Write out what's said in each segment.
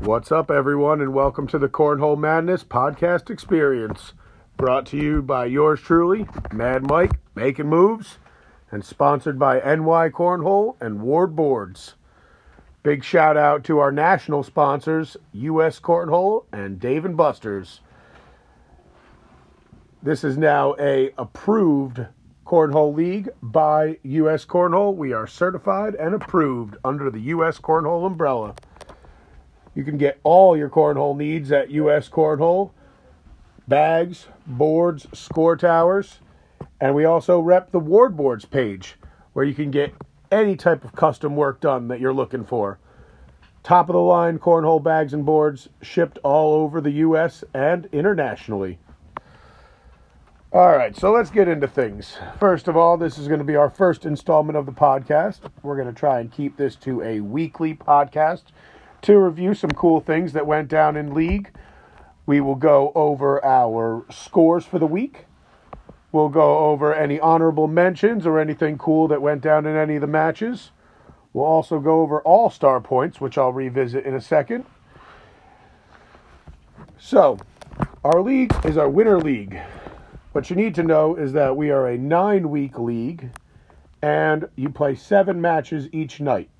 What's up, everyone, and welcome to the Cornhole Madness podcast experience. Brought to you by yours truly, Mad Mike, making moves, and sponsored by NY Cornhole and Ward Boards. Big shout out to our national sponsors, US Cornhole and Dave and Buster's. This is now a approved Cornhole League by US Cornhole. We are certified and approved under the US Cornhole umbrella. You can get all your cornhole needs at US Cornhole bags, boards, score towers, and we also rep the Ward Boards page where you can get any type of custom work done that you're looking for. Top of the line cornhole bags and boards shipped all over the US and internationally. All right, so let's get into things. First of all, this is going to be our first installment of the podcast. We're going to try and keep this to a weekly podcast to review some cool things that went down in league. We will go over our scores for the week. We'll go over any honorable mentions or anything cool that went down in any of the matches. We'll also go over all star points, which I'll revisit in a second. So, our league is our winter league. What you need to know is that we are a nine week league and you play seven matches each night.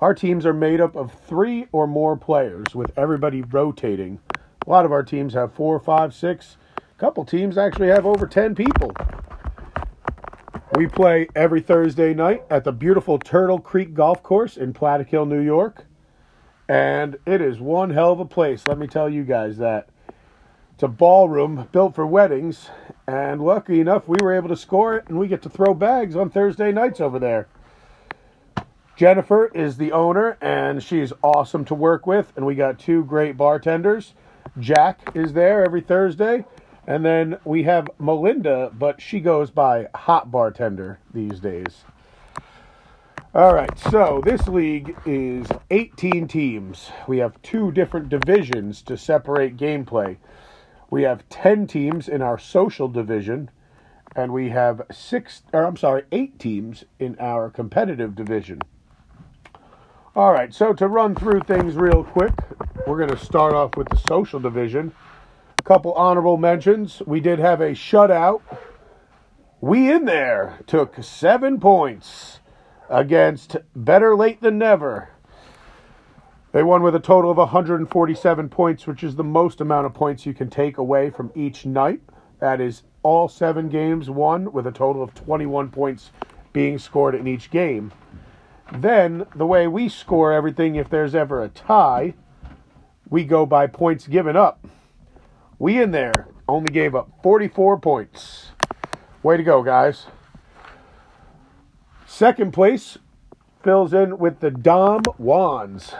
Our teams are made up of three or more players with everybody rotating. A lot of our teams have four, five, six. A couple teams actually have over 10 people. We play every Thursday night at the beautiful Turtle Creek Golf Course in Plattekill, New York. And it is one hell of a place, let me tell you guys that. It's a ballroom built for weddings, and lucky enough, we were able to score it, and we get to throw bags on Thursday nights over there. Jennifer is the owner, and she's awesome to work with, and we got two great bartenders. Jack is there every Thursday, and then we have Melinda, but she goes by Hot Bartender these days. All right, so this league is 18 teams. We have two different divisions to separate gameplay. We have 10 teams in our social division, and we have six, or I'm sorry, eight teams in our competitive division. All right, so to run through things real quick, we're going to start off with the social division. A couple honorable mentions. We did have a shutout. We in there took seven points against Better Late Than Never. They won with a total of 147 points, which is the most amount of points you can take away from each night. That is all seven games won with a total of 21 points being scored in each game. Then, the way we score everything, if there's ever a tie, we go by points given up. We in there only gave up 44 points. Way to go, guys. Second place fills in with the Dom Wands.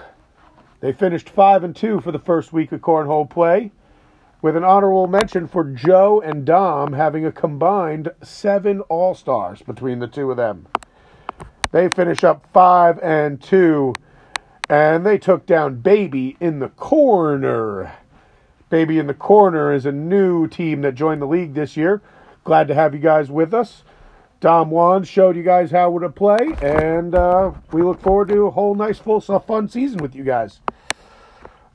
They finished 5 and 2 for the first week of cornhole play, with an honorable mention for Joe and Dom having a combined 7 All-Stars between the two of them. They finish up 5 and 2 and they took down Baby in the Corner. Baby in the Corner is a new team that joined the league this year. Glad to have you guys with us. Dom Juan showed you guys how we're to play, and uh, we look forward to a whole nice, full, fun season with you guys.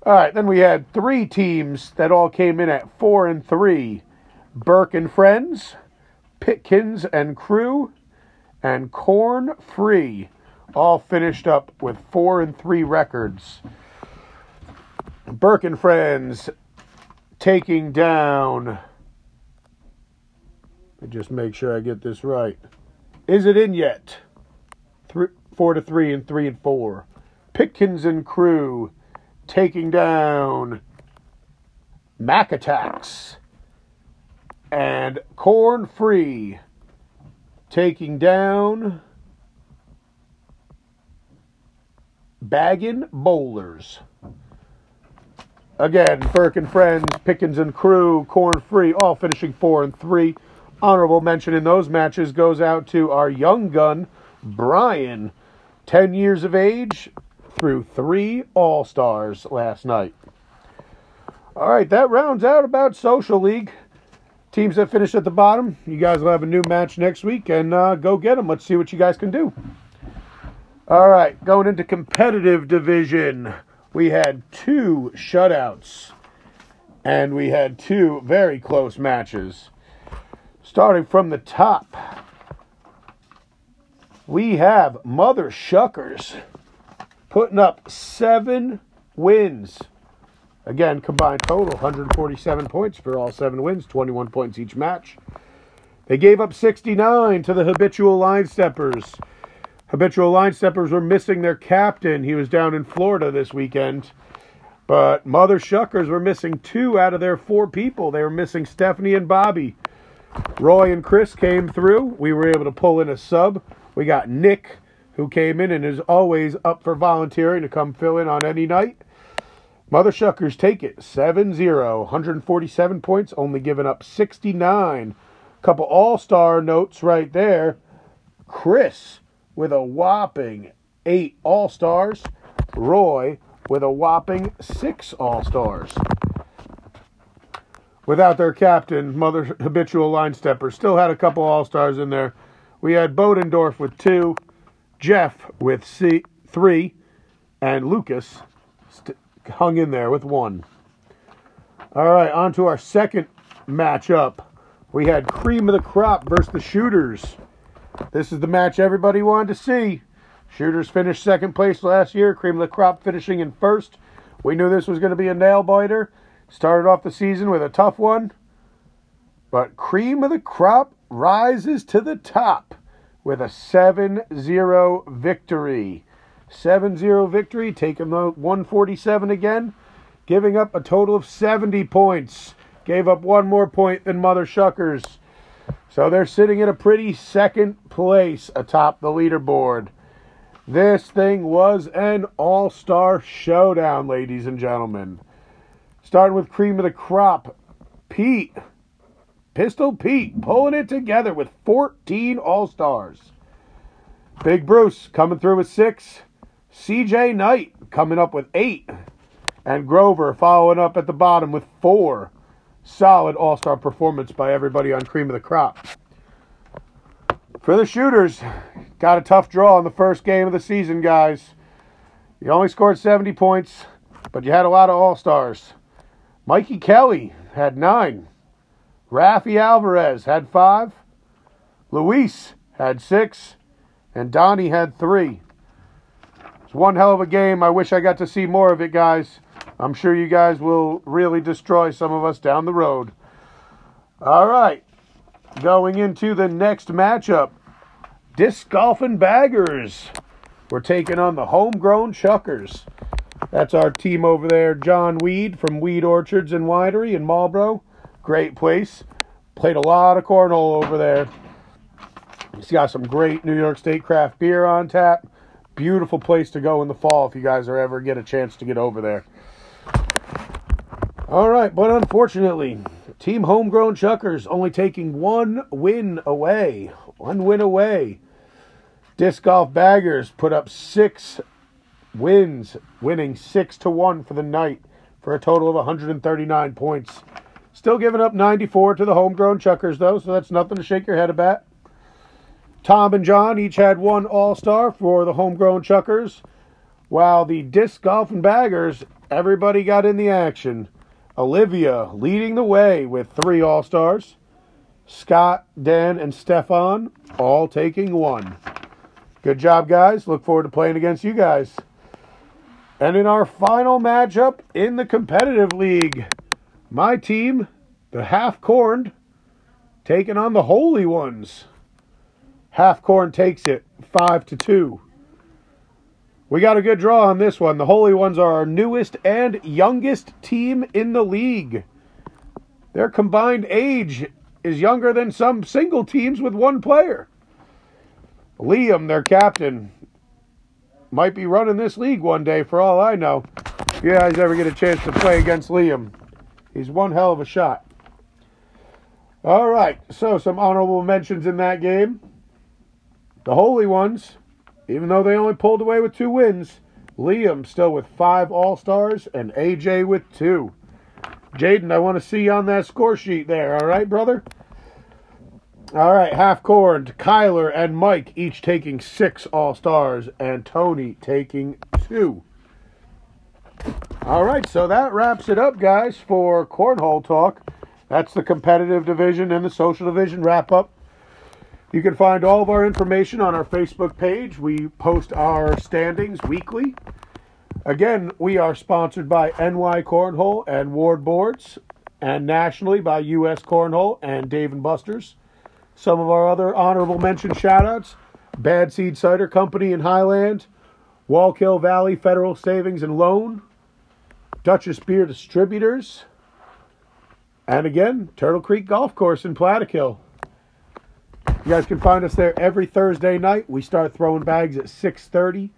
All right, then we had three teams that all came in at four and three: Burke and Friends, Pitkins and Crew, and Corn Free, all finished up with four and three records. Burke and Friends taking down just make sure I get this right. Is it in yet? Three, four to three and three and four. Pitkins and crew taking down Mac Attacks and Corn Free taking down Baggin Bowlers. Again, Burke and Friends, Pickens and Crew, Corn Free, all finishing four and three. Honorable mention in those matches goes out to our young gun, Brian, 10 years of age, through three All Stars last night. All right, that rounds out about Social League. Teams that finish at the bottom, you guys will have a new match next week, and uh, go get them. Let's see what you guys can do. All right, going into competitive division. we had two shutouts and we had two very close matches. Starting from the top, we have Mother Shuckers putting up seven wins. Again, combined total 147 points for all seven wins, 21 points each match. They gave up 69 to the habitual line steppers. Habitual line steppers were missing their captain. He was down in Florida this weekend. But Mother Shuckers were missing two out of their four people. They were missing Stephanie and Bobby. Roy and Chris came through. We were able to pull in a sub. We got Nick, who came in and is always up for volunteering to come fill in on any night. Mother Shuckers take it 7 0, 147 points, only giving up 69. Couple all star notes right there. Chris with a whopping eight all stars. Roy with a whopping six all stars. Without their captain, Mother Habitual Line Stepper, still had a couple all stars in there. We had Bodendorf with two, Jeff with C- three, and Lucas st- hung in there with one. All right, on to our second matchup. We had Cream of the Crop versus the Shooters. This is the match everybody wanted to see. Shooters finished second place last year, Cream of the Crop finishing in first. We knew this was going to be a nail biter. Started off the season with a tough one, but Cream of the Crop rises to the top with a 7 0 victory. 7 0 victory, taking the 147 again, giving up a total of 70 points. Gave up one more point than Mother Shuckers. So they're sitting in a pretty second place atop the leaderboard. This thing was an all star showdown, ladies and gentlemen. Starting with cream of the crop, Pete, Pistol Pete, pulling it together with 14 All Stars. Big Bruce coming through with six. CJ Knight coming up with eight. And Grover following up at the bottom with four. Solid All Star performance by everybody on Cream of the Crop. For the shooters, got a tough draw in the first game of the season, guys. You only scored 70 points, but you had a lot of All Stars. Mikey Kelly had nine. Rafi Alvarez had five. Luis had six. And Donnie had three. One hell of a game. I wish I got to see more of it, guys. I'm sure you guys will really destroy some of us down the road. All right. Going into the next matchup Disc Golf and Baggers. We're taking on the Homegrown Chuckers. That's our team over there, John Weed from Weed Orchards and Winery in Marlboro. Great place. Played a lot of cornhole over there. He's got some great New York State craft beer on tap. Beautiful place to go in the fall if you guys are ever get a chance to get over there. All right, but unfortunately, Team Homegrown Chuckers only taking one win away. One win away. Disc Golf Baggers put up six wins, winning six to one for the night for a total of 139 points. Still giving up 94 to the homegrown Chuckers, though, so that's nothing to shake your head about. Tom and John each had one All Star for the homegrown Chuckers, while the Disc Golf and Baggers, everybody got in the action. Olivia leading the way with three All Stars. Scott, Dan, and Stefan all taking one. Good job, guys. Look forward to playing against you guys. And in our final matchup in the competitive league, my team, the Half Corned, taking on the Holy Ones. Half Corn takes it 5 to 2. We got a good draw on this one. The Holy Ones are our newest and youngest team in the league. Their combined age is younger than some single teams with one player. Liam, their captain, might be running this league one day for all I know. If you guys ever get a chance to play against Liam, he's one hell of a shot. All right, so some honorable mentions in that game. The Holy Ones even though they only pulled away with two wins, Liam still with five All Stars and AJ with two. Jaden, I want to see you on that score sheet there, all right, brother? All right, half corned, Kyler and Mike each taking six All Stars, and Tony taking two. All right, so that wraps it up, guys, for Cornhole Talk. That's the competitive division and the social division wrap up. You can find all of our information on our Facebook page. We post our standings weekly. Again, we are sponsored by NY Cornhole and Ward Boards, and nationally by US Cornhole and Dave and Buster's. Some of our other honorable mention shoutouts Bad Seed Cider Company in Highland, Wallkill Valley Federal Savings and Loan, Dutchess Beer Distributors, and again, Turtle Creek Golf Course in Plattekill. You guys can find us there every Thursday night. We start throwing bags at 6:30.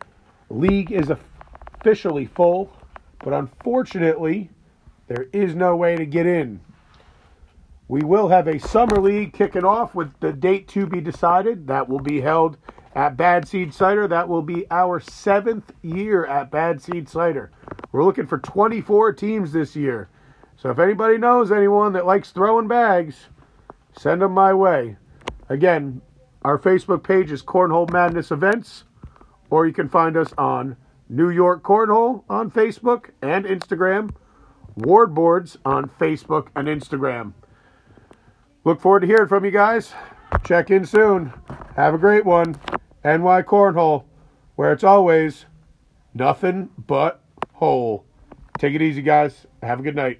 League is officially full, but unfortunately, there is no way to get in. We will have a summer league kicking off with the date to be decided. That will be held at Bad Seed Cider. That will be our seventh year at Bad Seed Cider. We're looking for 24 teams this year. So if anybody knows anyone that likes throwing bags, send them my way. Again, our Facebook page is Cornhole Madness Events, or you can find us on New York Cornhole on Facebook and Instagram, Ward Boards on Facebook and Instagram. Look forward to hearing from you guys. Check in soon. Have a great one. NY Cornhole, where it's always nothing but hole. Take it easy, guys. Have a good night.